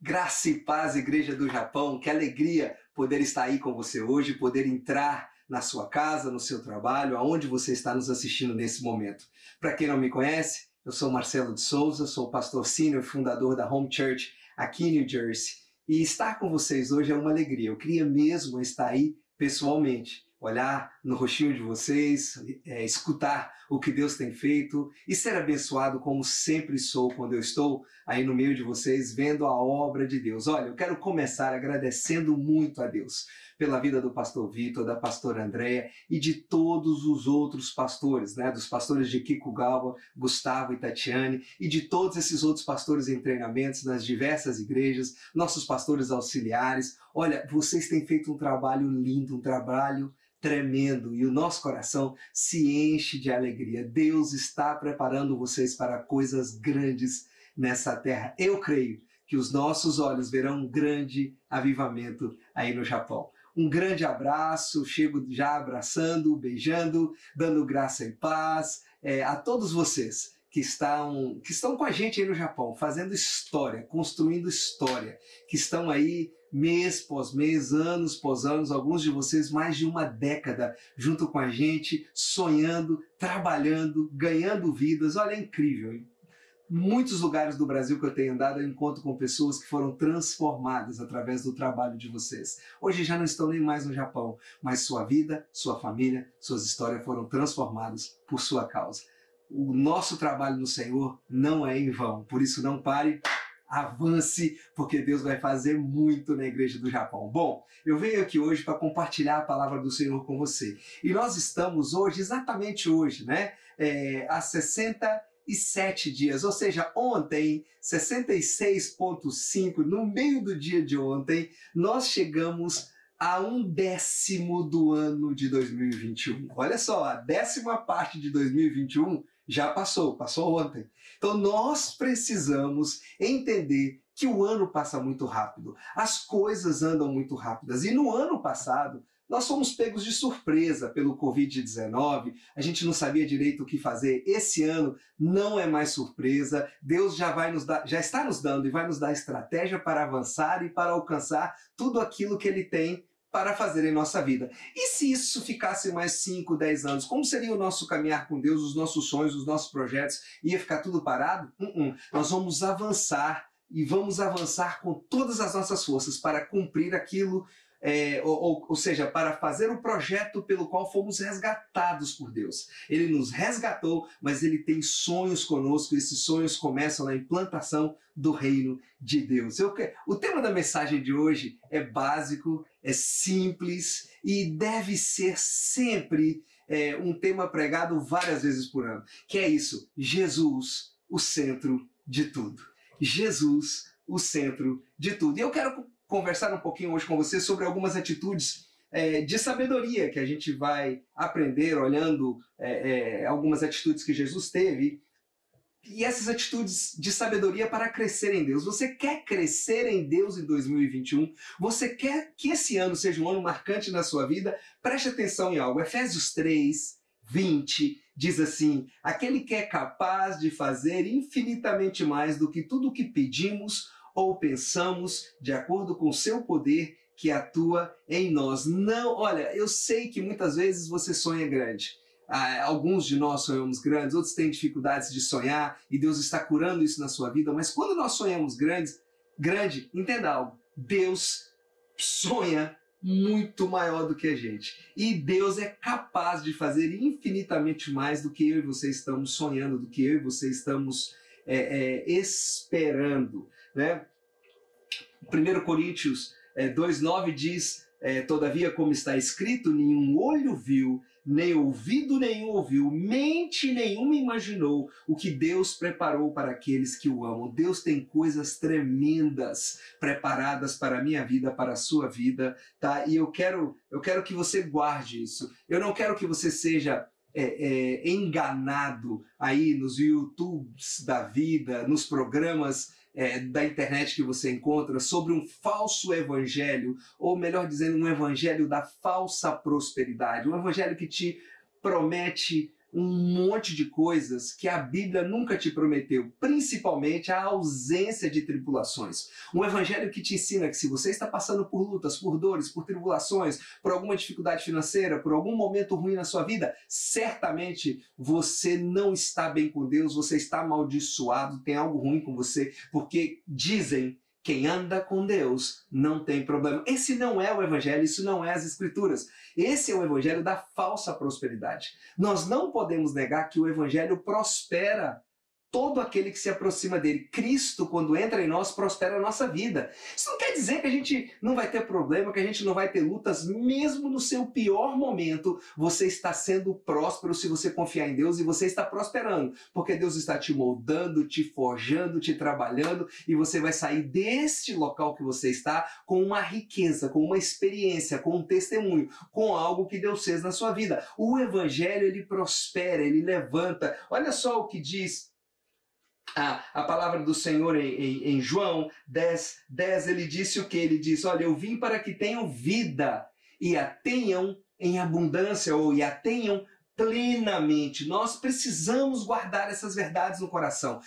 Graça e paz, Igreja do Japão. Que alegria poder estar aí com você hoje, poder entrar na sua casa, no seu trabalho, aonde você está nos assistindo nesse momento. Para quem não me conhece, eu sou Marcelo de Souza, sou pastor sênior fundador da Home Church aqui em New Jersey. E estar com vocês hoje é uma alegria. Eu queria mesmo estar aí pessoalmente olhar no rostinho de vocês, é, escutar o que Deus tem feito e ser abençoado como sempre sou quando eu estou aí no meio de vocês vendo a obra de Deus. Olha, eu quero começar agradecendo muito a Deus pela vida do pastor Vitor, da pastora Andréia e de todos os outros pastores, né? Dos pastores de Kikugawa, Gustavo e Tatiane e de todos esses outros pastores em treinamentos nas diversas igrejas, nossos pastores auxiliares. Olha, vocês têm feito um trabalho lindo, um trabalho tremendo e o nosso coração se enche de alegria. Deus está preparando vocês para coisas grandes nessa terra. Eu creio que os nossos olhos verão um grande avivamento aí no Japão. Um grande abraço, chego já abraçando, beijando, dando graça e paz é, a todos vocês que estão, que estão com a gente aí no Japão, fazendo história, construindo história, que estão aí mês pós mês, anos pós anos, alguns de vocês mais de uma década junto com a gente, sonhando, trabalhando, ganhando vidas. Olha, é incrível. Hein? Muitos lugares do Brasil que eu tenho andado, eu encontro com pessoas que foram transformadas através do trabalho de vocês. Hoje já não estão nem mais no Japão, mas sua vida, sua família, suas histórias foram transformadas por sua causa. O nosso trabalho no Senhor não é em vão, por isso não pare, avance, porque Deus vai fazer muito na Igreja do Japão. Bom, eu venho aqui hoje para compartilhar a palavra do Senhor com você. E nós estamos hoje, exatamente hoje, né? É, há 67 dias, ou seja, ontem, 66,5, no meio do dia de ontem, nós chegamos a um décimo do ano de 2021. Olha só, a décima parte de 2021 já passou, passou ontem. Então nós precisamos entender que o ano passa muito rápido, as coisas andam muito rápidas. E no ano passado, nós fomos pegos de surpresa pelo Covid-19, a gente não sabia direito o que fazer. Esse ano não é mais surpresa, Deus já vai nos dar, já está nos dando e vai nos dar estratégia para avançar e para alcançar tudo aquilo que ele tem para fazer em nossa vida. E se isso ficasse mais 5, 10 anos, como seria o nosso caminhar com Deus, os nossos sonhos, os nossos projetos? Ia ficar tudo parado? Uh -uh. Nós vamos avançar e vamos avançar com todas as nossas forças para cumprir aquilo é, ou, ou, seja, para fazer o projeto pelo qual fomos resgatados por Deus. Ele nos resgatou, mas ele tem sonhos conosco, e esses sonhos começam na implantação do reino de Deus. Eu, o tema da mensagem de hoje é básico, é simples e deve ser sempre é, um tema pregado várias vezes por ano, que é isso: Jesus, o centro de tudo. Jesus, o centro de tudo. E eu quero conversar um pouquinho hoje com você sobre algumas atitudes é, de sabedoria que a gente vai aprender olhando é, é, algumas atitudes que Jesus teve. E essas atitudes de sabedoria para crescer em Deus. Você quer crescer em Deus em 2021? Você quer que esse ano seja um ano marcante na sua vida? Preste atenção em algo. Efésios 3, 20 diz assim: Aquele que é capaz de fazer infinitamente mais do que tudo o que pedimos ou pensamos de acordo com o seu poder que atua em nós. Não, olha, eu sei que muitas vezes você sonha grande. Ah, alguns de nós sonhamos grandes, outros têm dificuldades de sonhar e Deus está curando isso na sua vida. Mas quando nós sonhamos grandes, grande, entenda algo: Deus sonha muito maior do que a gente. E Deus é capaz de fazer infinitamente mais do que eu e você estamos sonhando, do que eu e você estamos é, é, esperando. Né? 1 Coríntios é, 2,9 diz: é, Todavia, como está escrito, nenhum olho viu, nem ouvido nenhum ouviu, mente nenhuma imaginou o que Deus preparou para aqueles que o amam. Deus tem coisas tremendas preparadas para a minha vida, para a sua vida, tá? E eu quero, eu quero que você guarde isso. Eu não quero que você seja é, é, enganado aí nos YouTubes da vida, nos programas é, da internet que você encontra sobre um falso evangelho, ou melhor dizendo, um evangelho da falsa prosperidade, um evangelho que te promete um monte de coisas que a Bíblia nunca te prometeu, principalmente a ausência de tribulações. Um evangelho que te ensina que se você está passando por lutas, por dores, por tribulações, por alguma dificuldade financeira, por algum momento ruim na sua vida, certamente você não está bem com Deus, você está amaldiçoado, tem algo ruim com você, porque dizem quem anda com Deus não tem problema. Esse não é o evangelho, isso não é as escrituras. Esse é o evangelho da falsa prosperidade. Nós não podemos negar que o evangelho prospera todo aquele que se aproxima dele. Cristo, quando entra em nós, prospera a nossa vida. Isso não quer dizer que a gente não vai ter problema, que a gente não vai ter lutas, mesmo no seu pior momento, você está sendo próspero se você confiar em Deus e você está prosperando, porque Deus está te moldando, te forjando, te trabalhando e você vai sair deste local que você está com uma riqueza, com uma experiência, com um testemunho, com algo que Deus fez na sua vida. O evangelho ele prospera, ele levanta. Olha só o que diz a, a palavra do Senhor em, em, em, João 10, 10, ele disse o que? Ele diz: Olha, eu vim para que tenham vida e a tenham em abundância, ou e a tenham plenamente. Nós precisamos guardar essas verdades no coração.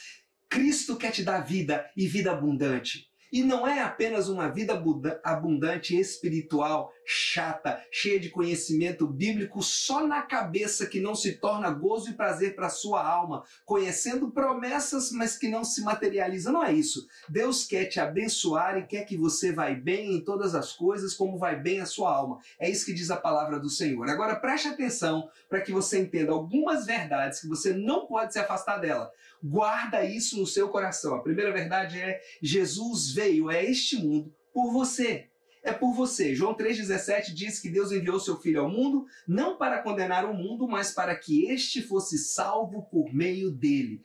Cristo quer te dar vida e vida abundante. E não é apenas uma vida abundante espiritual, chata, cheia de conhecimento bíblico só na cabeça que não se torna gozo e prazer para sua alma, conhecendo promessas, mas que não se materializa. Não é isso. Deus quer te abençoar e quer que você vai bem em todas as coisas, como vai bem a sua alma. É isso que diz a palavra do Senhor. Agora preste atenção para que você entenda algumas verdades que você não pode se afastar dela. Guarda isso no seu coração. A primeira verdade é: Jesus veio a este mundo por você. É por você. João 3,17 diz que Deus enviou seu Filho ao mundo não para condenar o mundo, mas para que este fosse salvo por meio dele.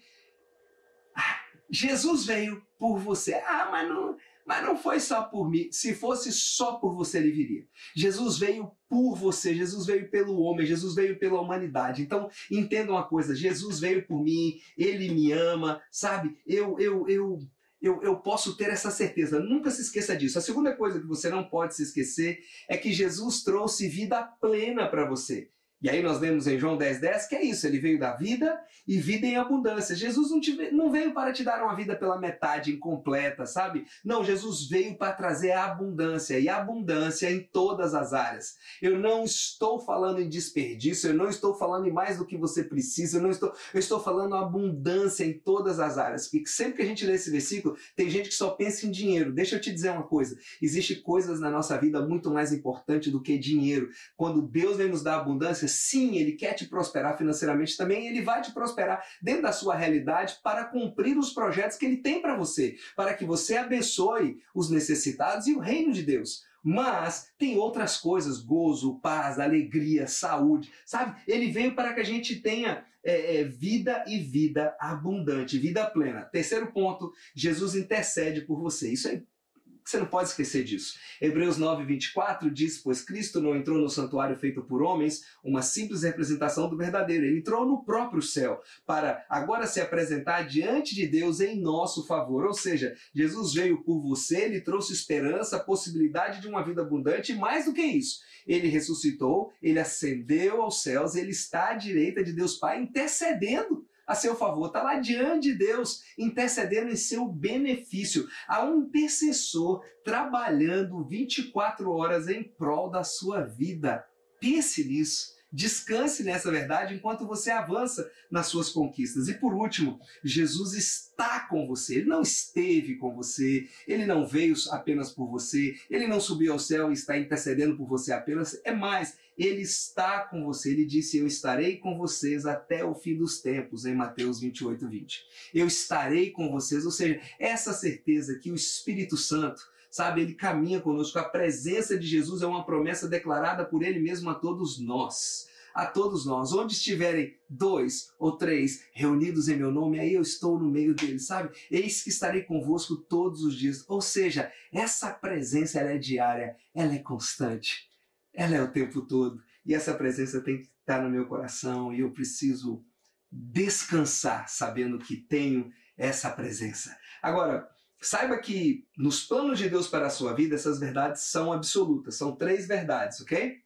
Ah, Jesus veio por você. Ah, mas não, mas não foi só por mim. Se fosse só por você, ele viria. Jesus veio por você, Jesus veio pelo homem, Jesus veio pela humanidade. Então, entenda uma coisa: Jesus veio por mim, ele me ama, sabe? Eu, eu, eu. Eu, eu posso ter essa certeza, nunca se esqueça disso. A segunda coisa que você não pode se esquecer é que Jesus trouxe vida plena para você. E aí nós vemos em João 10,10 10, que é isso, ele veio da vida e vida em abundância. Jesus não, te, não veio para te dar uma vida pela metade incompleta, sabe? Não, Jesus veio para trazer a abundância e abundância em todas as áreas. Eu não estou falando em desperdício, eu não estou falando em mais do que você precisa, eu não estou, eu estou falando abundância em todas as áreas. Porque sempre que a gente lê esse versículo, tem gente que só pensa em dinheiro. Deixa eu te dizer uma coisa: existe coisas na nossa vida muito mais importantes do que dinheiro. Quando Deus vem nos dar abundância, sim, ele quer te prosperar financeiramente também, ele vai te prosperar dentro da sua realidade para cumprir os projetos que ele tem para você, para que você abençoe os necessitados e o reino de Deus. Mas tem outras coisas, gozo, paz, alegria, saúde, sabe? Ele veio para que a gente tenha é, é, vida e vida abundante, vida plena. Terceiro ponto, Jesus intercede por você. Isso é você não pode esquecer disso. Hebreus 9, 24 diz: Pois Cristo não entrou no santuário feito por homens, uma simples representação do verdadeiro. Ele entrou no próprio céu, para agora se apresentar diante de Deus em nosso favor. Ou seja, Jesus veio por você, ele trouxe esperança, possibilidade de uma vida abundante, e mais do que isso, ele ressuscitou, ele ascendeu aos céus, ele está à direita de Deus Pai, intercedendo a seu favor, está lá diante de Deus, intercedendo em seu benefício. Há um intercessor trabalhando 24 horas em prol da sua vida. Pense nisso. Descanse nessa verdade enquanto você avança nas suas conquistas. E por último, Jesus está com você. Ele não esteve com você, ele não veio apenas por você, ele não subiu ao céu e está intercedendo por você apenas. É mais, ele está com você. Ele disse: Eu estarei com vocês até o fim dos tempos, em Mateus 28, 20. Eu estarei com vocês, ou seja, essa certeza que o Espírito Santo, sabe, ele caminha conosco. A presença de Jesus é uma promessa declarada por ele mesmo a todos nós. A todos nós, onde estiverem dois ou três reunidos em meu nome, aí eu estou no meio deles, sabe? Eis que estarei convosco todos os dias. Ou seja, essa presença ela é diária, ela é constante ela é o tempo todo. E essa presença tem que estar no meu coração e eu preciso descansar sabendo que tenho essa presença. Agora, saiba que nos planos de Deus para a sua vida, essas verdades são absolutas. São três verdades, ok?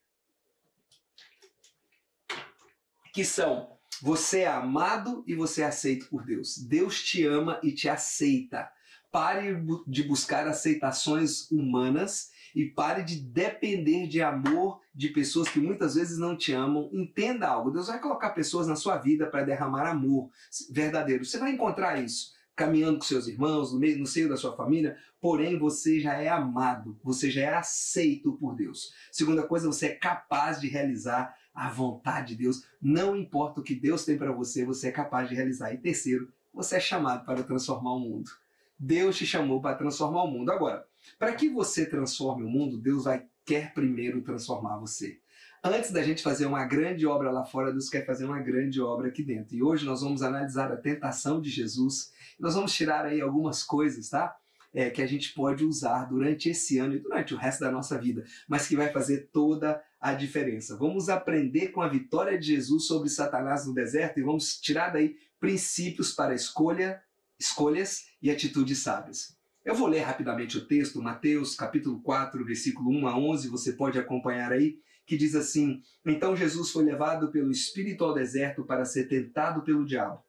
Que são Você é amado e você é aceito por Deus. Deus te ama e te aceita. Pare de buscar aceitações humanas e pare de depender de amor de pessoas que muitas vezes não te amam. Entenda algo: Deus vai colocar pessoas na sua vida para derramar amor verdadeiro. Você vai encontrar isso caminhando com seus irmãos, no, meio, no seio da sua família, porém você já é amado, você já é aceito por Deus. Segunda coisa, você é capaz de realizar a vontade de Deus. Não importa o que Deus tem para você, você é capaz de realizar. E terceiro, você é chamado para transformar o mundo. Deus te chamou para transformar o mundo. Agora, para que você transforme o mundo, Deus vai quer primeiro transformar você. Antes da gente fazer uma grande obra lá fora, Deus quer fazer uma grande obra aqui dentro. E hoje nós vamos analisar a tentação de Jesus. Nós vamos tirar aí algumas coisas, tá? É, que a gente pode usar durante esse ano e durante o resto da nossa vida, mas que vai fazer toda a diferença. Vamos aprender com a vitória de Jesus sobre Satanás no deserto e vamos tirar daí princípios para escolha, escolhas e atitudes sábias. Eu vou ler rapidamente o texto, Mateus capítulo 4, versículo 1 a 11, você pode acompanhar aí, que diz assim: Então Jesus foi levado pelo Espírito ao deserto para ser tentado pelo diabo.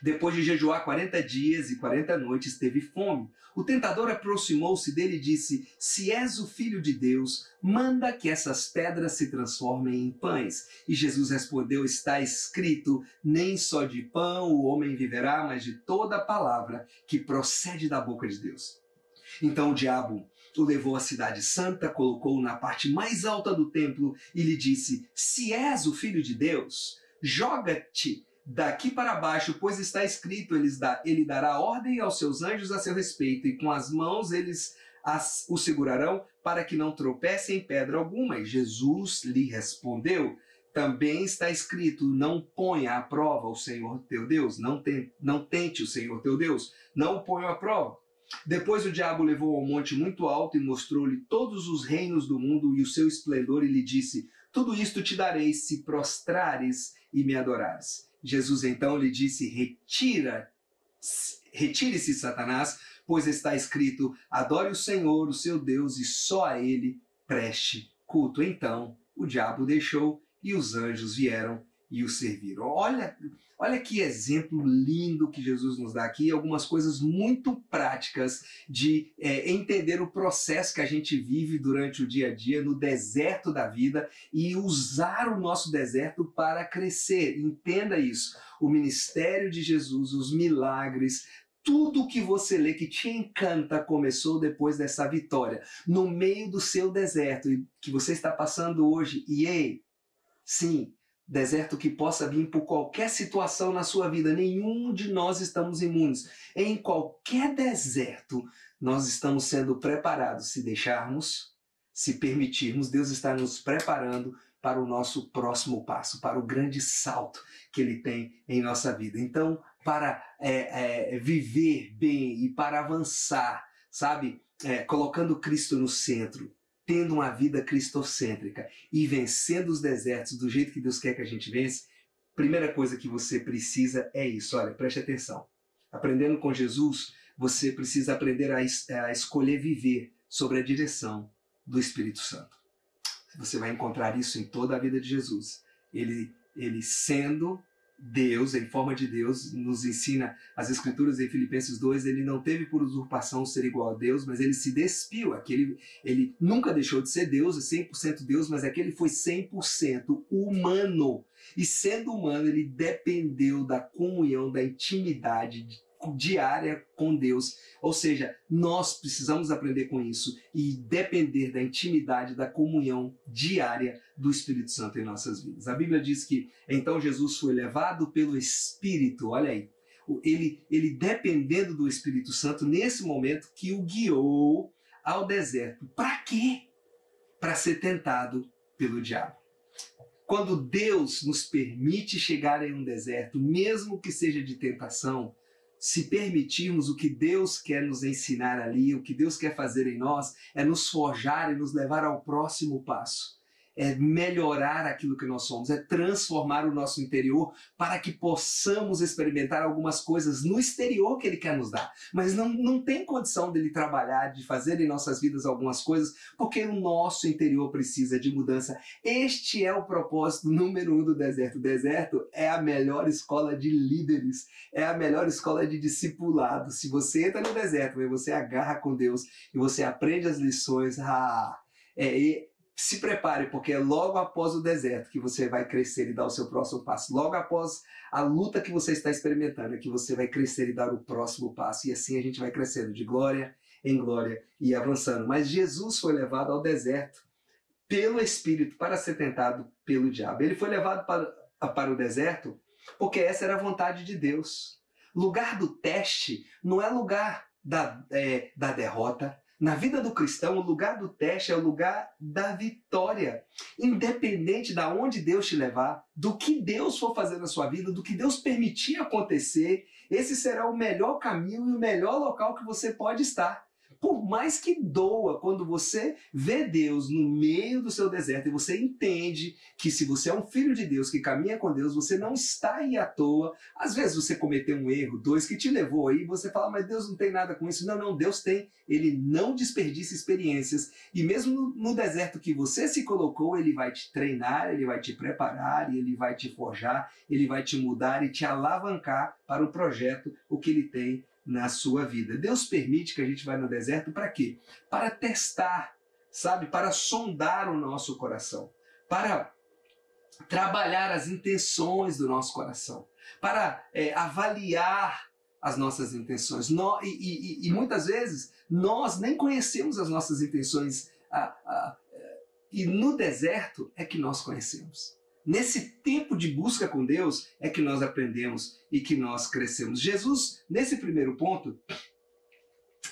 Depois de jejuar 40 dias e 40 noites, teve fome. O tentador aproximou-se dele e disse: Se és o filho de Deus, manda que essas pedras se transformem em pães. E Jesus respondeu: Está escrito: Nem só de pão o homem viverá, mas de toda palavra que procede da boca de Deus. Então o diabo o levou à cidade santa, colocou-o na parte mais alta do templo e lhe disse: Se és o filho de Deus, joga-te daqui para baixo, pois está escrito: ele dará ordem aos seus anjos a seu respeito, e com as mãos eles as, o segurarão para que não tropece em pedra alguma. E Jesus lhe respondeu: também está escrito: não ponha à prova o Senhor teu Deus, não, não tente o Senhor teu Deus, não o ponha à prova. Depois o diabo levou ao monte muito alto e mostrou-lhe todos os reinos do mundo e o seu esplendor, e lhe disse: Tudo isto te darei se prostrares e me adorares. Jesus então lhe disse: Retira, retire-se, Satanás, pois está escrito: Adore o Senhor, o seu Deus, e só a ele preste culto. Então o diabo deixou e os anjos vieram e o serviram. Olha, olha que exemplo lindo que Jesus nos dá aqui, algumas coisas muito práticas de é, entender o processo que a gente vive durante o dia a dia no deserto da vida e usar o nosso deserto para crescer. Entenda isso. O ministério de Jesus, os milagres, tudo que você lê que te encanta começou depois dessa vitória, no meio do seu deserto que você está passando hoje. E ei, sim, deserto que possa vir por qualquer situação na sua vida. Nenhum de nós estamos imunes. Em qualquer deserto, nós estamos sendo preparados se deixarmos, se permitirmos. Deus está nos preparando para o nosso próximo passo, para o grande salto que Ele tem em nossa vida. Então, para é, é, viver bem e para avançar, sabe, é, colocando Cristo no centro, tendo uma vida cristocêntrica e vencendo os desertos do jeito que Deus quer que a gente vence, primeira coisa que você precisa é isso. Olha, preste atenção. Aprendendo com Jesus, você precisa aprender a, a escolher viver sobre a direção do Espírito Santo. Você vai encontrar isso em toda a vida de Jesus. Ele, ele sendo Deus, em forma de Deus, nos ensina as Escrituras em Filipenses 2, ele não teve por usurpação ser igual a Deus, mas ele se despiu. Aquele, ele nunca deixou de ser Deus, e 100% Deus, mas aquele foi 100% humano. E sendo humano, ele dependeu da comunhão, da intimidade diária com Deus. Ou seja, nós precisamos aprender com isso e depender da intimidade, da comunhão diária do Espírito Santo em nossas vidas. A Bíblia diz que então Jesus foi levado pelo Espírito, olha aí, ele, ele dependendo do Espírito Santo nesse momento que o guiou ao deserto. Para quê? Para ser tentado pelo diabo. Quando Deus nos permite chegar em um deserto, mesmo que seja de tentação, se permitirmos o que Deus quer nos ensinar ali, o que Deus quer fazer em nós, é nos forjar e nos levar ao próximo passo. É melhorar aquilo que nós somos, é transformar o nosso interior para que possamos experimentar algumas coisas no exterior que Ele quer nos dar. Mas não, não tem condição dele trabalhar, de fazer em nossas vidas algumas coisas, porque o nosso interior precisa de mudança. Este é o propósito número um do deserto. O deserto é a melhor escola de líderes, é a melhor escola de discipulado. Se você entra no deserto e você agarra com Deus e você aprende as lições, ah, é, se prepare, porque é logo após o deserto que você vai crescer e dar o seu próximo passo. Logo após a luta que você está experimentando é que você vai crescer e dar o próximo passo. E assim a gente vai crescendo de glória em glória e avançando. Mas Jesus foi levado ao deserto pelo Espírito para ser tentado pelo diabo. Ele foi levado para, para o deserto porque essa era a vontade de Deus. Lugar do teste não é lugar da, é, da derrota, na vida do cristão, o lugar do teste é o lugar da vitória. Independente de onde Deus te levar, do que Deus for fazer na sua vida, do que Deus permitir acontecer, esse será o melhor caminho e o melhor local que você pode estar por mais que doa, quando você vê Deus no meio do seu deserto e você entende que se você é um filho de Deus que caminha com Deus, você não está aí à toa. Às vezes você cometeu um erro, dois que te levou aí, você fala, mas Deus não tem nada com isso. Não, não, Deus tem. Ele não desperdiça experiências. E mesmo no deserto que você se colocou, ele vai te treinar, ele vai te preparar, ele vai te forjar, ele vai te mudar e te alavancar para o projeto, o que ele tem na sua vida. Deus permite que a gente vá no deserto para quê? Para testar, sabe? Para sondar o nosso coração, para trabalhar as intenções do nosso coração, para é, avaliar as nossas intenções. No, e, e, e, muitas vezes nós nem conhecemos as nossas intenções. Ah, ah, e no deserto é que nós conhecemos. Nesse tempo de busca com Deus é que nós aprendemos e que nós crescemos. Jesus, nesse primeiro ponto,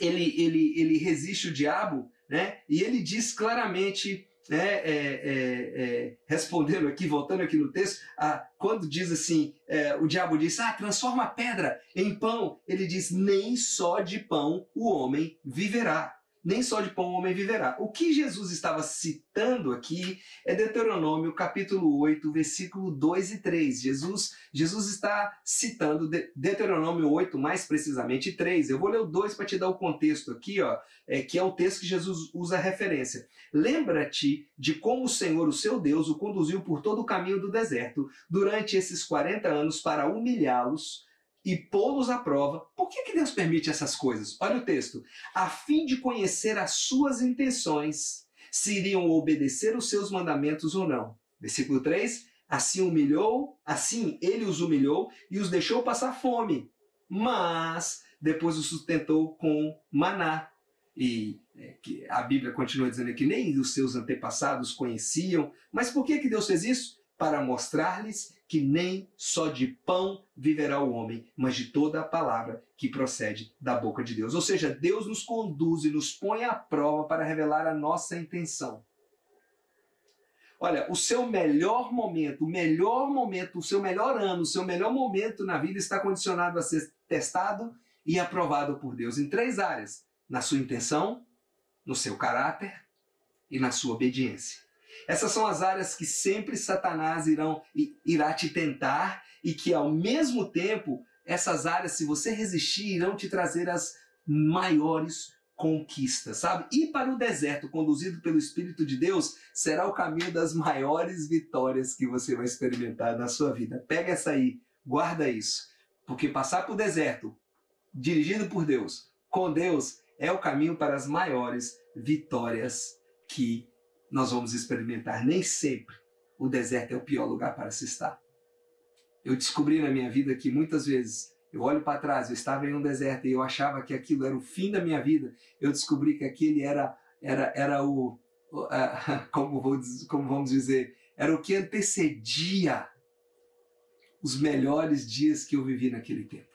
ele, ele, ele resiste o diabo, né? E ele diz claramente, né, é, é, é, respondendo aqui, voltando aqui no texto, a, quando diz assim, é, o diabo diz, ah, transforma a pedra em pão. Ele diz, nem só de pão o homem viverá nem só de pão o homem viverá. O que Jesus estava citando aqui é Deuteronômio capítulo 8, versículo 2 e 3. Jesus, Jesus está citando Deuteronômio 8, mais precisamente 3. Eu vou ler o 2 para te dar o contexto aqui, ó, é, que é o texto que Jesus usa a referência. Lembra-te de como o Senhor, o seu Deus, o conduziu por todo o caminho do deserto durante esses 40 anos para humilhá-los e pô-los à prova. Por que, que Deus permite essas coisas? Olha o texto. A fim de conhecer as suas intenções, se iriam obedecer os seus mandamentos ou não. Versículo 3. Assim humilhou, assim ele os humilhou e os deixou passar fome. Mas depois os sustentou com maná. E é, que a Bíblia continua dizendo que nem os seus antepassados conheciam. Mas por que, que Deus fez isso? Para mostrar-lhes que nem só de pão viverá o homem, mas de toda a palavra que procede da boca de Deus. Ou seja, Deus nos conduz e nos põe à prova para revelar a nossa intenção. Olha, o seu melhor momento, o melhor momento, o seu melhor ano, o seu melhor momento na vida está condicionado a ser testado e aprovado por Deus em três áreas: na sua intenção, no seu caráter e na sua obediência. Essas são as áreas que sempre Satanás irão, irá te tentar e que ao mesmo tempo essas áreas, se você resistir, irão te trazer as maiores conquistas, sabe? Ir para o deserto conduzido pelo Espírito de Deus será o caminho das maiores vitórias que você vai experimentar na sua vida. Pega essa aí, guarda isso, porque passar por deserto dirigido por Deus, com Deus, é o caminho para as maiores vitórias que nós vamos experimentar. Nem sempre o deserto é o pior lugar para se estar. Eu descobri na minha vida que muitas vezes eu olho para trás, eu estava em um deserto e eu achava que aquilo era o fim da minha vida. Eu descobri que aquele era era era o como, vou, como vamos dizer, era o que antecedia os melhores dias que eu vivi naquele tempo.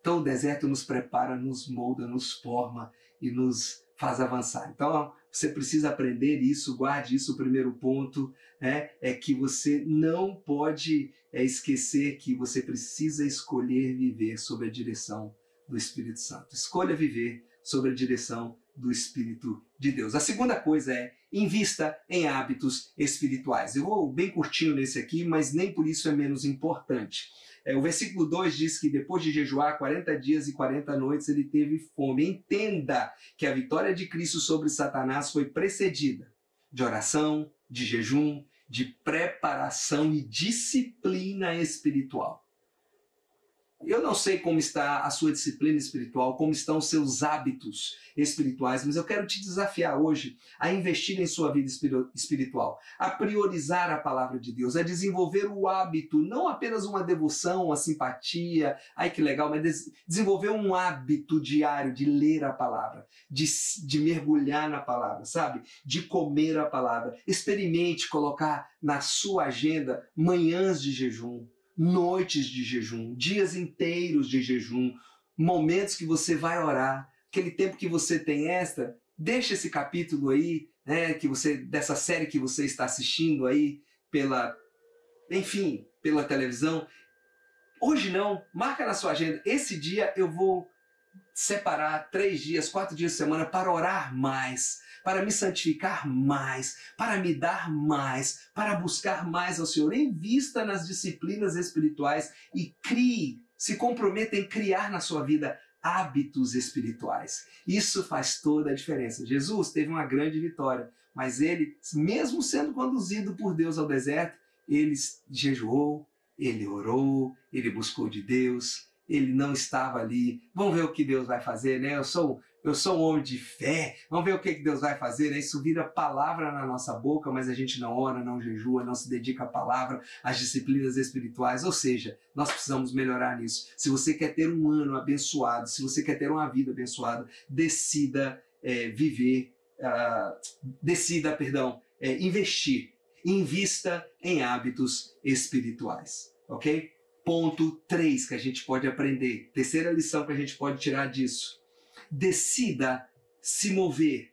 Então o deserto nos prepara, nos molda, nos forma e nos faz avançar. Então você precisa aprender isso, guarde isso. O primeiro ponto né, é que você não pode é, esquecer que você precisa escolher viver sob a direção do Espírito Santo. Escolha viver sob a direção do Espírito de Deus. A segunda coisa é invista em hábitos espirituais. Eu vou bem curtinho nesse aqui, mas nem por isso é menos importante. É, o versículo 2 diz que depois de jejuar 40 dias e 40 noites, ele teve fome. Entenda que a vitória de Cristo sobre Satanás foi precedida de oração, de jejum, de preparação e disciplina espiritual. Eu não sei como está a sua disciplina espiritual, como estão os seus hábitos espirituais, mas eu quero te desafiar hoje a investir em sua vida espiritual, a priorizar a palavra de Deus, a desenvolver o hábito, não apenas uma devoção, uma simpatia, ai que legal, mas desenvolver um hábito diário de ler a palavra, de, de mergulhar na palavra, sabe? De comer a palavra. Experimente colocar na sua agenda manhãs de jejum noites de jejum, dias inteiros de jejum, momentos que você vai orar, aquele tempo que você tem extra, deixa esse capítulo aí, né, que você dessa série que você está assistindo aí pela enfim, pela televisão. Hoje não, marca na sua agenda. Esse dia eu vou separar três dias, quatro dias de semana para orar mais, para me santificar mais, para me dar mais, para buscar mais ao Senhor. Invista nas disciplinas espirituais e crie, se comprometa em criar na sua vida hábitos espirituais. Isso faz toda a diferença. Jesus teve uma grande vitória, mas ele, mesmo sendo conduzido por Deus ao deserto, ele jejuou, ele orou, ele buscou de Deus, ele não estava ali. Vamos ver o que Deus vai fazer, né? Eu sou, eu sou um homem de fé. Vamos ver o que Deus vai fazer, né? Isso vira palavra na nossa boca, mas a gente não ora, não jejua, não se dedica à palavra, às disciplinas espirituais. Ou seja, nós precisamos melhorar nisso. Se você quer ter um ano abençoado, se você quer ter uma vida abençoada, decida é, viver, uh, decida, perdão, é, investir, invista em hábitos espirituais, ok? Ponto 3 que a gente pode aprender, terceira lição que a gente pode tirar disso. Decida se mover,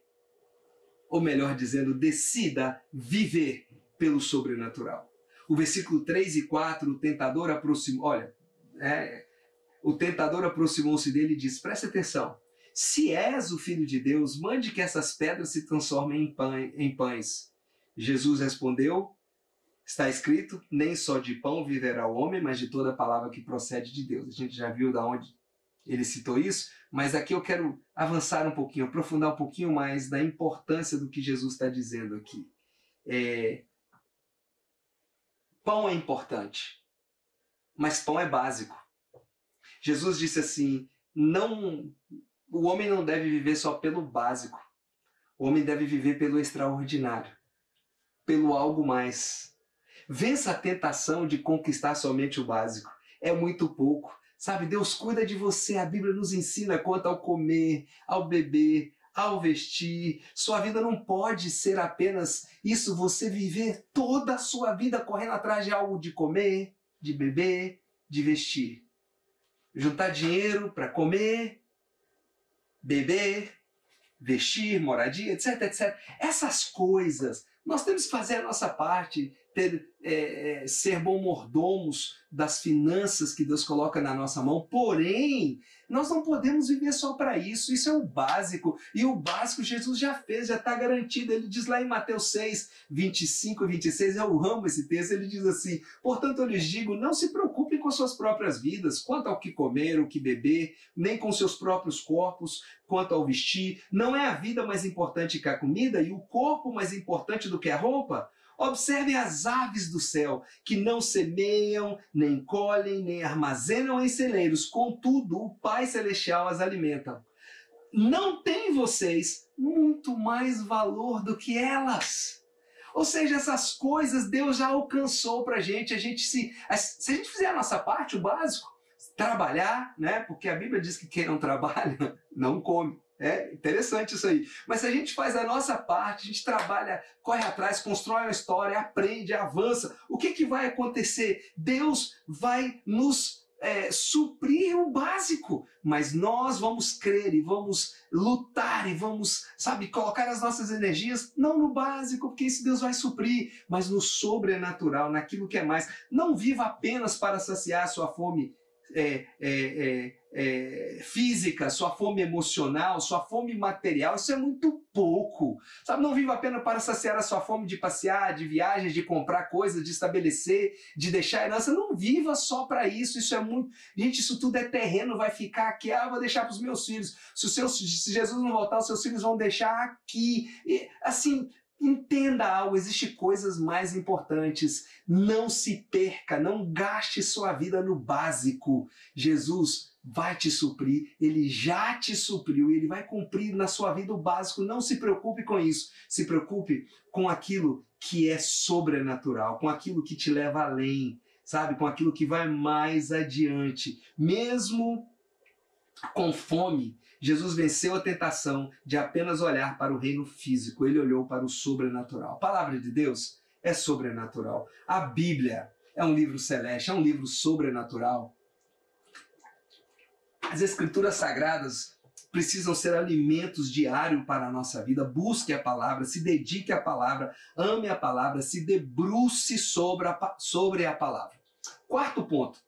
ou melhor dizendo, decida viver pelo sobrenatural. O versículo 3 e 4, o tentador aproximou, olha, é, o tentador aproximou-se dele e disse: Presta atenção, se és o filho de Deus, mande que essas pedras se transformem em pães. Jesus respondeu: Está escrito: nem só de pão viverá o homem, mas de toda palavra que procede de Deus. A gente já viu da onde ele citou isso, mas aqui eu quero avançar um pouquinho, aprofundar um pouquinho mais da importância do que Jesus está dizendo aqui. É... Pão é importante, mas pão é básico. Jesus disse assim: não, o homem não deve viver só pelo básico. O homem deve viver pelo extraordinário, pelo algo mais. Vença a tentação de conquistar somente o básico. É muito pouco. Sabe, Deus cuida de você. A Bíblia nos ensina quanto ao comer, ao beber, ao vestir. Sua vida não pode ser apenas isso, você viver toda a sua vida correndo atrás de algo de comer, de beber, de vestir. Juntar dinheiro para comer, beber, vestir, moradia, etc, etc. Essas coisas, nós temos que fazer a nossa parte, ter, é, é, ser bom mordomos das finanças que Deus coloca na nossa mão, porém, nós não podemos viver só para isso, isso é o básico, e o básico Jesus já fez, já está garantido. Ele diz lá em Mateus 6, 25 e 26, eu amo esse texto, ele diz assim: Portanto, eu lhes digo, não se preocupem com suas próprias vidas, quanto ao que comer, o que beber, nem com seus próprios corpos, quanto ao vestir. Não é a vida mais importante que a comida e o corpo mais importante do que a roupa? Observem as aves do céu, que não semeiam, nem colhem, nem armazenam em celeiros, contudo, o Pai Celestial as alimenta. Não tem vocês muito mais valor do que elas. Ou seja, essas coisas Deus já alcançou para a gente. A gente se, se a gente fizer a nossa parte, o básico, trabalhar, né? Porque a Bíblia diz que quem não trabalha não come. É interessante isso aí. Mas se a gente faz a nossa parte, a gente trabalha, corre atrás, constrói uma história, aprende, avança, o que, que vai acontecer? Deus vai nos é, suprir o básico, mas nós vamos crer e vamos lutar e vamos, sabe, colocar as nossas energias não no básico, porque isso Deus vai suprir, mas no sobrenatural, naquilo que é mais. Não viva apenas para saciar a sua fome é, é, é é, física, sua fome emocional, sua fome material, isso é muito pouco. Sabe, não viva apenas para saciar a sua fome de passear, de viagens, de comprar coisas, de estabelecer, de deixar herança. Não viva só para isso, isso é muito. Gente, isso tudo é terreno, vai ficar aqui. Ah, vou deixar para os meus filhos. Se, o seu, se Jesus não voltar, os seus filhos vão deixar aqui. E, assim, Entenda algo, existem coisas mais importantes. Não se perca, não gaste sua vida no básico. Jesus vai te suprir, ele já te supriu, ele vai cumprir na sua vida o básico. Não se preocupe com isso. Se preocupe com aquilo que é sobrenatural, com aquilo que te leva além, sabe? Com aquilo que vai mais adiante. Mesmo com fome, Jesus venceu a tentação de apenas olhar para o reino físico, ele olhou para o sobrenatural. A palavra de Deus é sobrenatural. A Bíblia é um livro celeste, é um livro sobrenatural. As escrituras sagradas precisam ser alimentos diários para a nossa vida. Busque a palavra, se dedique à palavra, ame a palavra, se debruce sobre a, sobre a palavra. Quarto ponto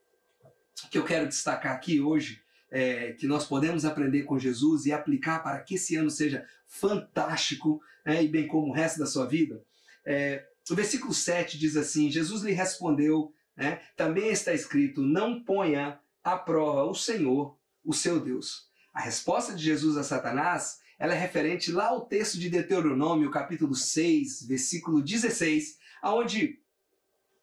que eu quero destacar aqui hoje é, que nós podemos aprender com Jesus e aplicar para que esse ano seja fantástico, né, e bem como o resto da sua vida. É, o versículo 7 diz assim: Jesus lhe respondeu, né, também está escrito: Não ponha à prova o Senhor, o seu Deus. A resposta de Jesus a Satanás ela é referente lá ao texto de Deuteronômio, capítulo 6, versículo 16, aonde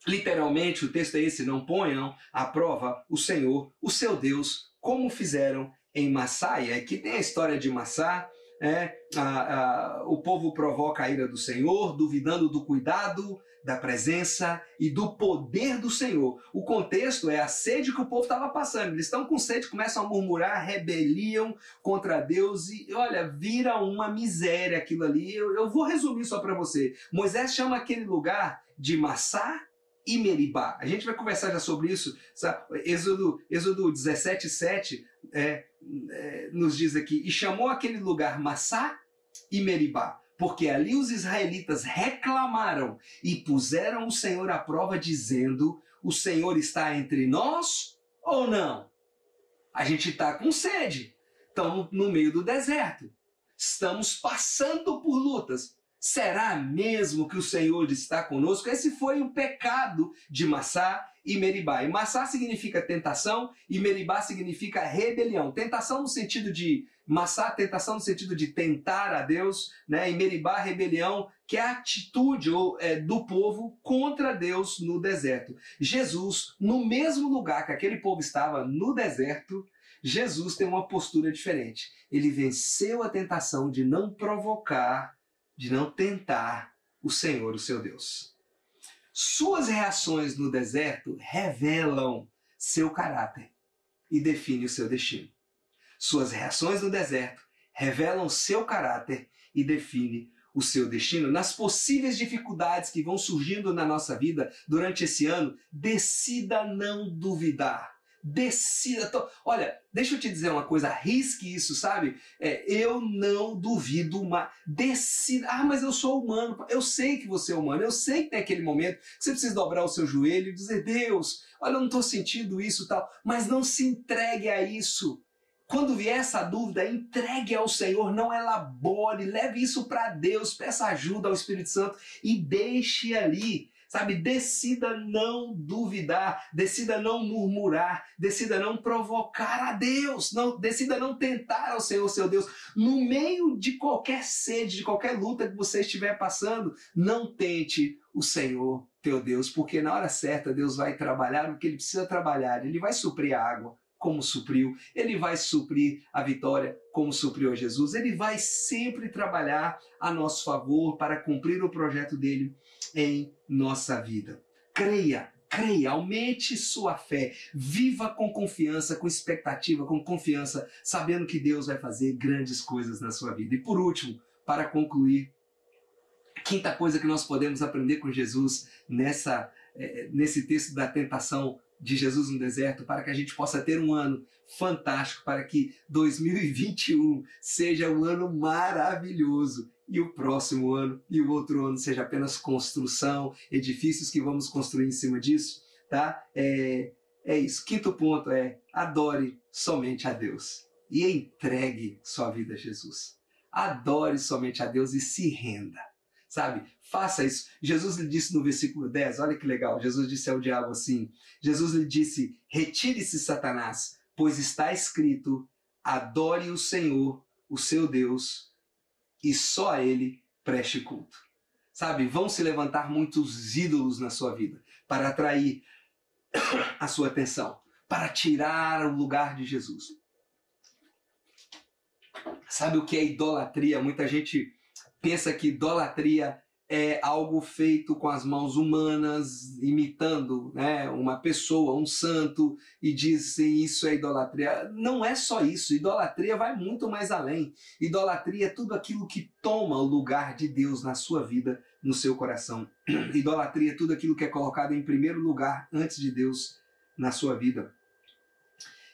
literalmente o texto é esse: Não ponham à prova o Senhor, o seu Deus, como fizeram em Massá, e aqui tem a história de Massá, é, a, a, o povo provoca a ira do Senhor, duvidando do cuidado, da presença e do poder do Senhor. O contexto é a sede que o povo estava passando. Eles estão com sede, começam a murmurar, rebeliam contra Deus e, olha, vira uma miséria aquilo ali. Eu, eu vou resumir só para você. Moisés chama aquele lugar de Massá e Meribá. A gente vai conversar já sobre isso. Sabe? Êxodo, Êxodo 17, 7 é, é, nos diz aqui: E chamou aquele lugar Massá e Meribá, porque ali os israelitas reclamaram e puseram o Senhor à prova, dizendo: O Senhor está entre nós ou não? A gente está com sede, estamos no meio do deserto, estamos passando por lutas. Será mesmo que o Senhor está conosco? Esse foi o pecado de Massá e Meribá. E Massá significa tentação e Meribá significa rebelião. Tentação no sentido de Massá, tentação no sentido de tentar a Deus, né? E Meribá, rebelião, que é a atitude é, do povo contra Deus no deserto. Jesus, no mesmo lugar que aquele povo estava no deserto, Jesus tem uma postura diferente. Ele venceu a tentação de não provocar de não tentar o Senhor, o seu Deus. Suas reações no deserto revelam seu caráter e definem o seu destino. Suas reações no deserto revelam seu caráter e definem o seu destino. Nas possíveis dificuldades que vão surgindo na nossa vida durante esse ano, decida não duvidar decida. Olha, deixa eu te dizer uma coisa, arrisque isso, sabe? É, eu não duvido uma. Decida. Ah, mas eu sou humano. Eu sei que você é humano. Eu sei que tem aquele momento que você precisa dobrar o seu joelho e dizer: Deus, olha, eu não estou sentindo isso tal. Mas não se entregue a isso. Quando vier essa dúvida, entregue ao Senhor, não elabore, leve isso para Deus, peça ajuda ao Espírito Santo e deixe ali sabe? Decida não duvidar, decida não murmurar, decida não provocar a Deus, não, decida não tentar ao Senhor, seu Deus. No meio de qualquer sede, de qualquer luta que você estiver passando, não tente o Senhor, teu Deus, porque na hora certa Deus vai trabalhar o que ele precisa trabalhar, ele vai suprir a água como supriu, ele vai suprir a vitória como supriu a Jesus, ele vai sempre trabalhar a nosso favor para cumprir o projeto dele em nossa vida. Creia, creia, aumente sua fé, viva com confiança, com expectativa, com confiança, sabendo que Deus vai fazer grandes coisas na sua vida. E por último, para concluir, quinta coisa que nós podemos aprender com Jesus nessa, é, nesse texto da tentação de Jesus no deserto, para que a gente possa ter um ano fantástico, para que 2021 seja um ano maravilhoso e o próximo ano e o outro ano seja apenas construção, edifícios que vamos construir em cima disso, tá? É, é isso. Quinto ponto é adore somente a Deus e entregue sua vida a Jesus. Adore somente a Deus e se renda. Sabe? Faça isso. Jesus lhe disse no versículo 10, olha que legal. Jesus disse ao diabo assim: Jesus lhe disse: Retire-se, Satanás, pois está escrito: adore o Senhor, o seu Deus, e só a ele preste culto. Sabe? Vão se levantar muitos ídolos na sua vida para atrair a sua atenção, para tirar o lugar de Jesus. Sabe o que é idolatria? Muita gente pensa que idolatria é algo feito com as mãos humanas, imitando né, uma pessoa, um santo, e dizem isso é idolatria. Não é só isso, idolatria vai muito mais além. Idolatria é tudo aquilo que toma o lugar de Deus na sua vida, no seu coração. Idolatria é tudo aquilo que é colocado em primeiro lugar antes de Deus na sua vida.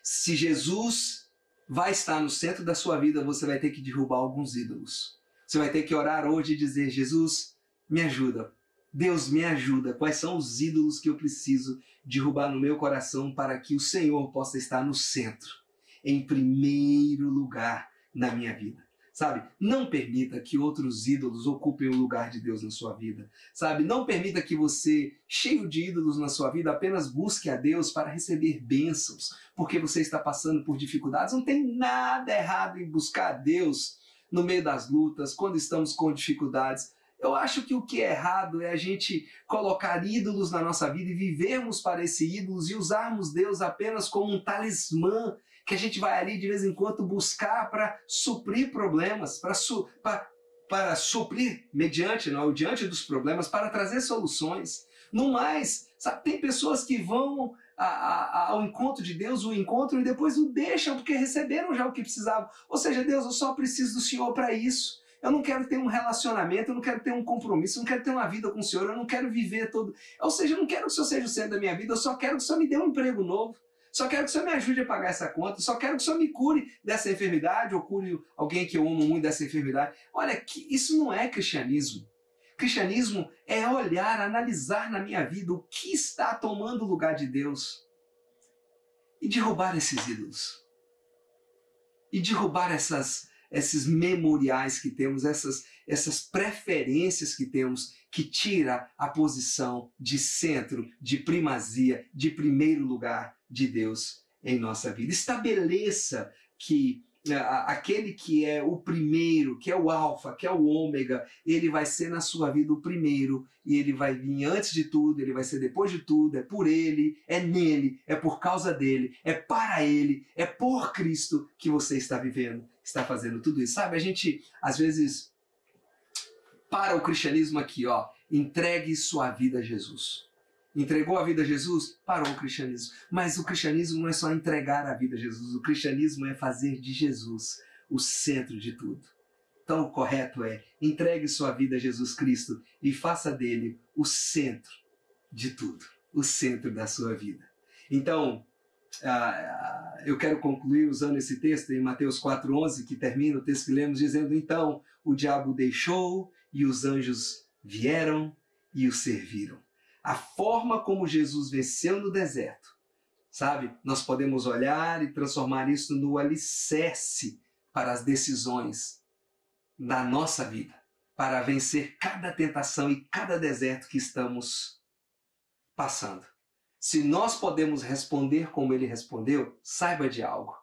Se Jesus vai estar no centro da sua vida, você vai ter que derrubar alguns ídolos. Você vai ter que orar hoje e dizer: Jesus, me ajuda. Deus me ajuda. Quais são os ídolos que eu preciso derrubar no meu coração para que o Senhor possa estar no centro, em primeiro lugar na minha vida? Sabe? Não permita que outros ídolos ocupem o lugar de Deus na sua vida. Sabe? Não permita que você, cheio de ídolos na sua vida, apenas busque a Deus para receber bênçãos, porque você está passando por dificuldades. Não tem nada errado em buscar a Deus no meio das lutas, quando estamos com dificuldades. Eu acho que o que é errado é a gente colocar ídolos na nossa vida e vivermos para esses ídolos e usarmos Deus apenas como um talismã que a gente vai ali de vez em quando buscar para suprir problemas, para su suprir mediante, não, diante dos problemas, para trazer soluções. No mais, sabe, tem pessoas que vão a, a, ao encontro de Deus, o encontro, e depois o deixam porque receberam já o que precisavam. Ou seja, Deus, eu só preciso do Senhor para isso. Eu não quero ter um relacionamento, eu não quero ter um compromisso, eu não quero ter uma vida com o Senhor, eu não quero viver todo. Ou seja, eu não quero que o Senhor seja o centro da minha vida, eu só quero que o Senhor me dê um emprego novo. Só quero que o Senhor me ajude a pagar essa conta, só quero que o Senhor me cure dessa enfermidade, ou cure alguém que eu amo muito dessa enfermidade. Olha, que isso não é cristianismo. Cristianismo é olhar, analisar na minha vida o que está tomando o lugar de Deus e derrubar esses ídolos. E derrubar essas esses memoriais que temos, essas, essas preferências que temos, que tira a posição de centro, de primazia, de primeiro lugar de Deus em nossa vida. Estabeleça que aquele que é o primeiro, que é o alfa, que é o ômega, ele vai ser na sua vida o primeiro e ele vai vir antes de tudo, ele vai ser depois de tudo, é por ele, é nele, é por causa dele, é para ele, é por Cristo que você está vivendo, está fazendo tudo isso. Sabe, a gente às vezes para o cristianismo aqui, ó, entregue sua vida a Jesus entregou a vida a Jesus, parou o cristianismo. Mas o cristianismo não é só entregar a vida a Jesus, o cristianismo é fazer de Jesus o centro de tudo. Então o correto é entregue sua vida a Jesus Cristo e faça dele o centro de tudo, o centro da sua vida. Então, uh, eu quero concluir usando esse texto em Mateus 4,11, que termina o texto que lemos, dizendo: Então o diabo deixou e os anjos vieram e o serviram a forma como Jesus venceu no deserto, sabe? Nós podemos olhar e transformar isso no alicerce para as decisões da nossa vida, para vencer cada tentação e cada deserto que estamos passando. Se nós podemos responder como ele respondeu, saiba de algo.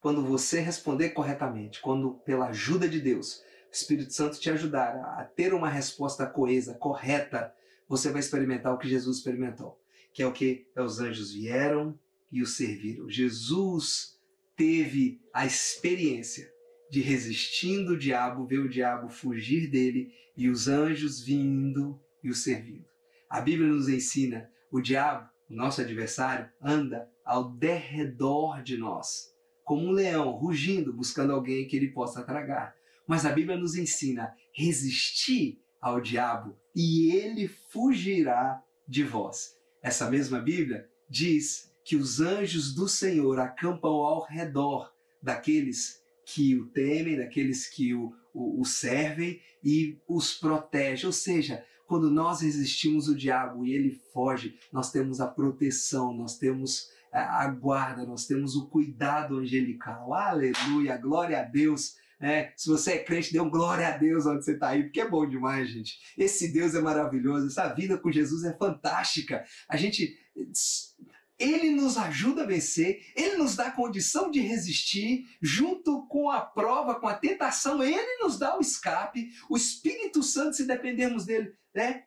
Quando você responder corretamente, quando pela ajuda de Deus, o Espírito Santo te ajudar a ter uma resposta coesa, correta, você vai experimentar o que Jesus experimentou, que é o que os anjos vieram e o serviram. Jesus teve a experiência de resistindo o diabo, ver o diabo fugir dele e os anjos vindo e o servindo. A Bíblia nos ensina o diabo, nosso adversário, anda ao derredor de nós, como um leão rugindo, buscando alguém que ele possa tragar. Mas a Bíblia nos ensina resistir ao diabo e ele fugirá de vós. Essa mesma Bíblia diz que os anjos do Senhor acampam ao redor daqueles que o temem, daqueles que o, o, o servem e os protege. Ou seja, quando nós resistimos o diabo e ele foge, nós temos a proteção, nós temos a guarda, nós temos o cuidado angelical. Aleluia, glória a Deus. É, se você é crente, dê um glória a Deus onde você está aí, porque é bom demais, gente. Esse Deus é maravilhoso, essa vida com Jesus é fantástica. A gente ele nos ajuda a vencer, ele nos dá condição de resistir, junto com a prova, com a tentação, ele nos dá o escape. O Espírito Santo, se dependermos dele, né,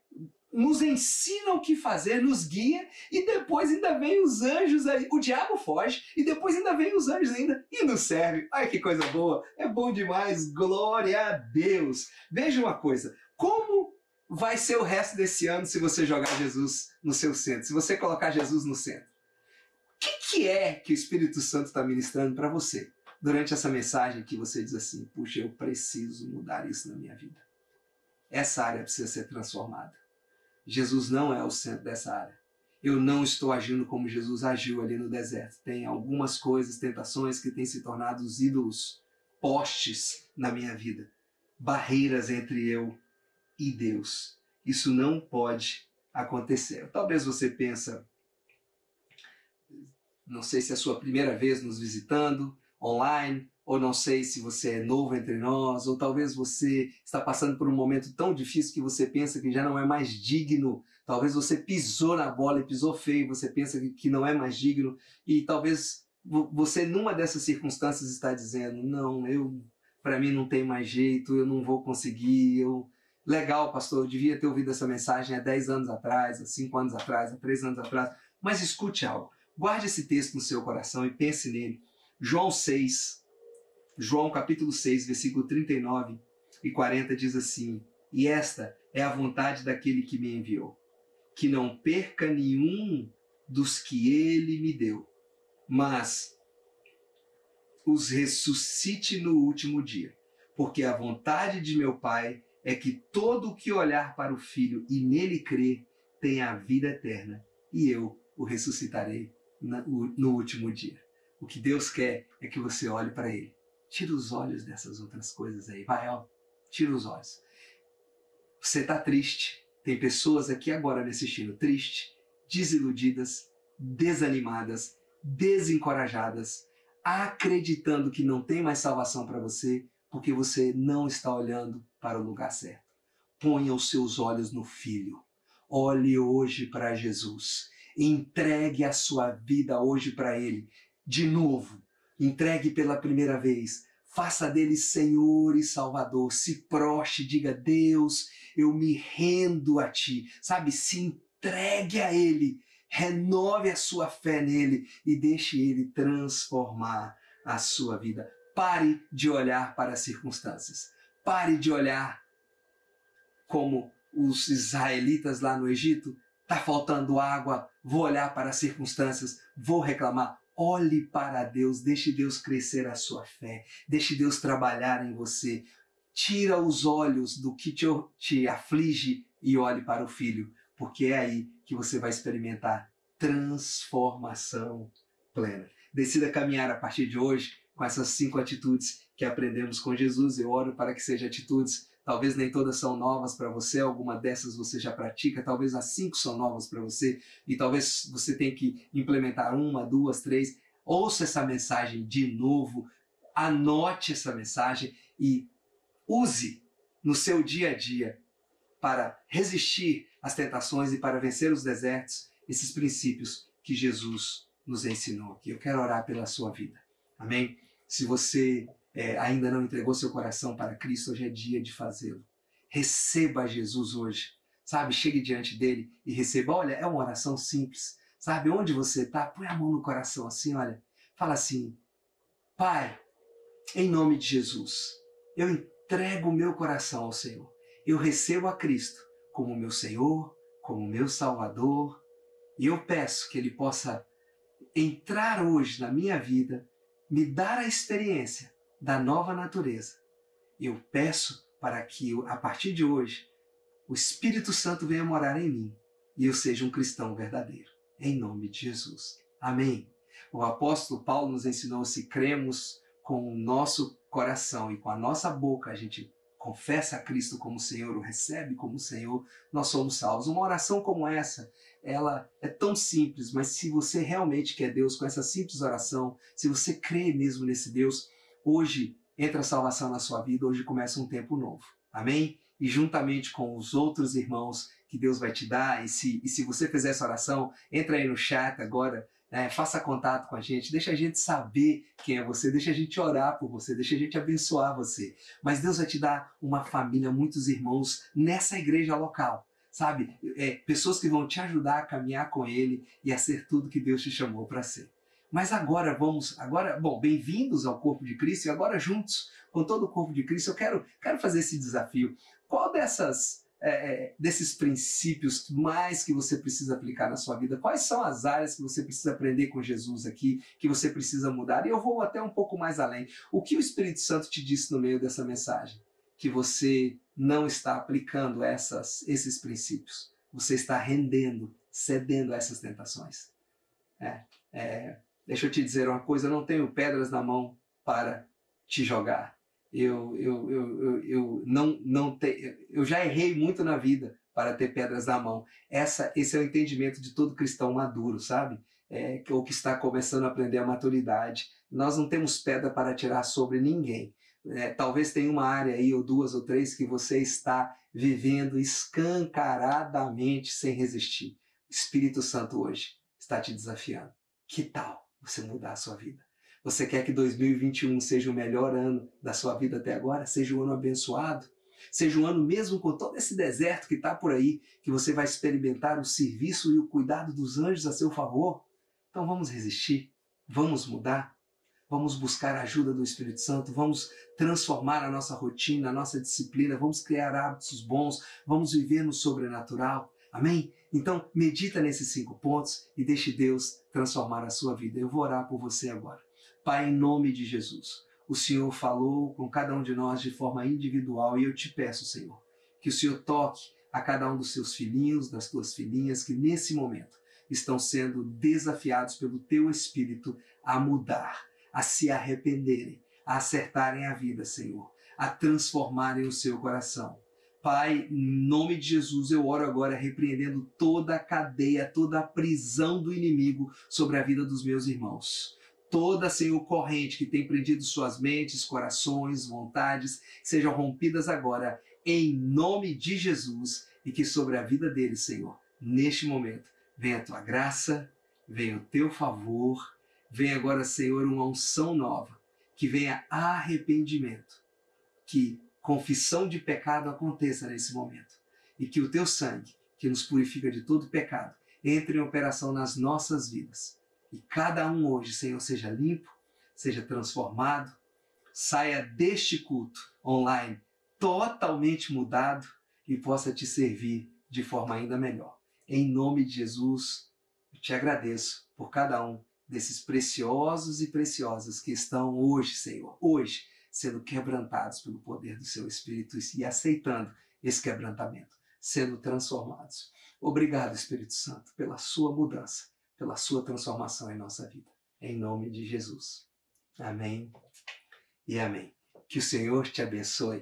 nos ensina o que fazer, nos guia, e depois ainda vem os anjos aí. O diabo foge, e depois ainda vem os anjos ainda e nos serve. Ai que coisa boa! É bom demais, glória a Deus! Veja uma coisa: como vai ser o resto desse ano se você jogar Jesus no seu centro, se você colocar Jesus no centro? que, que é que o Espírito Santo está ministrando para você durante essa mensagem que você diz assim: puxa, eu preciso mudar isso na minha vida? Essa área precisa ser transformada. Jesus não é o centro dessa área. Eu não estou agindo como Jesus agiu ali no deserto. Tem algumas coisas, tentações que têm se tornado os ídolos, postes na minha vida, barreiras entre eu e Deus. Isso não pode acontecer. Talvez você pensa, não sei se é a sua primeira vez nos visitando online, ou não sei se você é novo entre nós, ou talvez você está passando por um momento tão difícil que você pensa que já não é mais digno. Talvez você pisou na bola e pisou feio, você pensa que não é mais digno, e talvez você numa dessas circunstâncias está dizendo: "Não, eu para mim não tem mais jeito, eu não vou conseguir, eu legal, pastor, eu devia ter ouvido essa mensagem há 10 anos atrás, há 5 anos atrás, há 3 anos atrás". Mas escute algo. Guarde esse texto no seu coração e pense nele. João 6, João capítulo 6, versículo 39 e 40 diz assim: E esta é a vontade daquele que me enviou, que não perca nenhum dos que ele me deu, mas os ressuscite no último dia. Porque a vontade de meu Pai é que todo o que olhar para o Filho e nele crer tenha a vida eterna, e eu o ressuscitarei no último dia. O que Deus quer é que você olhe para Ele. Tira os olhos dessas outras coisas aí. Vai, ó. Tira os olhos. Você está triste. Tem pessoas aqui agora me assistindo triste, desiludidas, desanimadas, desencorajadas, acreditando que não tem mais salvação para você porque você não está olhando para o lugar certo. Ponha os seus olhos no Filho. Olhe hoje para Jesus Entregue a sua vida hoje para Ele. De novo, entregue pela primeira vez. Faça dele Senhor e Salvador. Se proste, diga: Deus, eu me rendo a Ti. Sabe, se entregue a Ele. Renove a sua fé nele e deixe Ele transformar a sua vida. Pare de olhar para as circunstâncias. Pare de olhar como os israelitas lá no Egito Está faltando água, vou olhar para as circunstâncias, vou reclamar. Olhe para Deus, deixe Deus crescer a sua fé, deixe Deus trabalhar em você. Tira os olhos do que te, te aflige e olhe para o Filho, porque é aí que você vai experimentar transformação plena. Decida caminhar a partir de hoje com essas cinco atitudes que aprendemos com Jesus. Eu oro para que sejam atitudes Talvez nem todas são novas para você, alguma dessas você já pratica, talvez as cinco são novas para você e talvez você tenha que implementar uma, duas, três. Ouça essa mensagem de novo, anote essa mensagem e use no seu dia a dia para resistir às tentações e para vencer os desertos esses princípios que Jesus nos ensinou aqui. Eu quero orar pela sua vida. Amém? Se você é, ainda não entregou seu coração para Cristo, hoje é dia de fazê-lo. Receba Jesus hoje, sabe? Chegue diante dele e receba. Olha, é uma oração simples, sabe? Onde você está, põe a mão no coração assim, olha. Fala assim: Pai, em nome de Jesus, eu entrego o meu coração ao Senhor. Eu recebo a Cristo como meu Senhor, como meu Salvador, e eu peço que Ele possa entrar hoje na minha vida, me dar a experiência da nova natureza. Eu peço para que, a partir de hoje, o Espírito Santo venha morar em mim e eu seja um cristão verdadeiro. Em nome de Jesus. Amém. O apóstolo Paulo nos ensinou: se cremos com o nosso coração e com a nossa boca a gente confessa a Cristo como Senhor, o recebe como Senhor, nós somos salvos. Uma oração como essa, ela é tão simples, mas se você realmente quer Deus com essa simples oração, se você crê mesmo nesse Deus, hoje entra a salvação na sua vida, hoje começa um tempo novo. Amém? E juntamente com os outros irmãos que Deus vai te dar, e se, e se você fizer essa oração, entra aí no chat agora, é, faça contato com a gente, deixa a gente saber quem é você, deixa a gente orar por você, deixa a gente abençoar você. Mas Deus vai te dar uma família, muitos irmãos nessa igreja local, sabe? É, pessoas que vão te ajudar a caminhar com Ele e a ser tudo que Deus te chamou para ser. Mas agora vamos, agora, bom, bem-vindos ao corpo de Cristo e agora juntos com todo o corpo de Cristo, eu quero, quero fazer esse desafio. Qual dessas é, é, desses princípios mais que você precisa aplicar na sua vida? Quais são as áreas que você precisa aprender com Jesus aqui, que você precisa mudar? E eu vou até um pouco mais além. O que o Espírito Santo te disse no meio dessa mensagem? Que você não está aplicando essas, esses princípios. Você está rendendo, cedendo a essas tentações. É, é, deixa eu te dizer uma coisa: eu não tenho pedras na mão para te jogar eu, eu, eu, eu, eu não, não te, eu já errei muito na vida para ter pedras na mão. Essa, esse é o entendimento de todo cristão maduro, sabe? É, ou que está começando a aprender a maturidade. Nós não temos pedra para tirar sobre ninguém. É, talvez tenha uma área aí, ou duas ou três, que você está vivendo escancaradamente sem resistir. O Espírito Santo hoje está te desafiando. Que tal você mudar a sua vida? Você quer que 2021 seja o melhor ano da sua vida até agora? Seja um ano abençoado? Seja um ano mesmo com todo esse deserto que está por aí, que você vai experimentar o serviço e o cuidado dos anjos a seu favor? Então vamos resistir, vamos mudar, vamos buscar a ajuda do Espírito Santo, vamos transformar a nossa rotina, a nossa disciplina, vamos criar hábitos bons, vamos viver no sobrenatural. Amém? Então, medita nesses cinco pontos e deixe Deus transformar a sua vida. Eu vou orar por você agora. Pai, em nome de Jesus, o Senhor falou com cada um de nós de forma individual e eu te peço, Senhor, que o Senhor toque a cada um dos seus filhinhos, das tuas filhinhas que nesse momento estão sendo desafiados pelo teu Espírito a mudar, a se arrependerem, a acertarem a vida, Senhor, a transformarem o seu coração. Pai, em nome de Jesus, eu oro agora repreendendo toda a cadeia, toda a prisão do inimigo sobre a vida dos meus irmãos. Toda, Senhor, corrente que tem prendido suas mentes, corações, vontades, sejam rompidas agora, em nome de Jesus, e que sobre a vida deles, Senhor, neste momento, venha a tua graça, venha o teu favor, venha agora, Senhor, uma unção nova, que venha arrependimento, que confissão de pecado aconteça nesse momento, e que o teu sangue, que nos purifica de todo pecado, entre em operação nas nossas vidas. E cada um hoje, Senhor, seja limpo, seja transformado, saia deste culto online totalmente mudado e possa te servir de forma ainda melhor. Em nome de Jesus, eu te agradeço por cada um desses preciosos e preciosas que estão hoje, Senhor, hoje, sendo quebrantados pelo poder do seu Espírito e aceitando esse quebrantamento, sendo transformados. Obrigado, Espírito Santo, pela sua mudança pela sua transformação em nossa vida. Em nome de Jesus. Amém e amém. Que o Senhor te abençoe,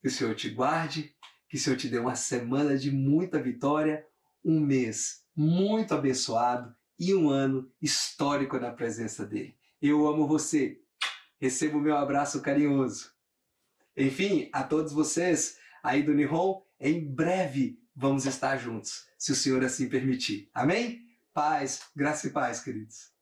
que o Senhor te guarde, que o Senhor te dê uma semana de muita vitória, um mês muito abençoado e um ano histórico na presença dele. Eu amo você. Receba o meu abraço carinhoso. Enfim, a todos vocês aí do Nihon, em breve vamos estar juntos, se o Senhor assim permitir. Amém? Paz, graça e paz, queridos.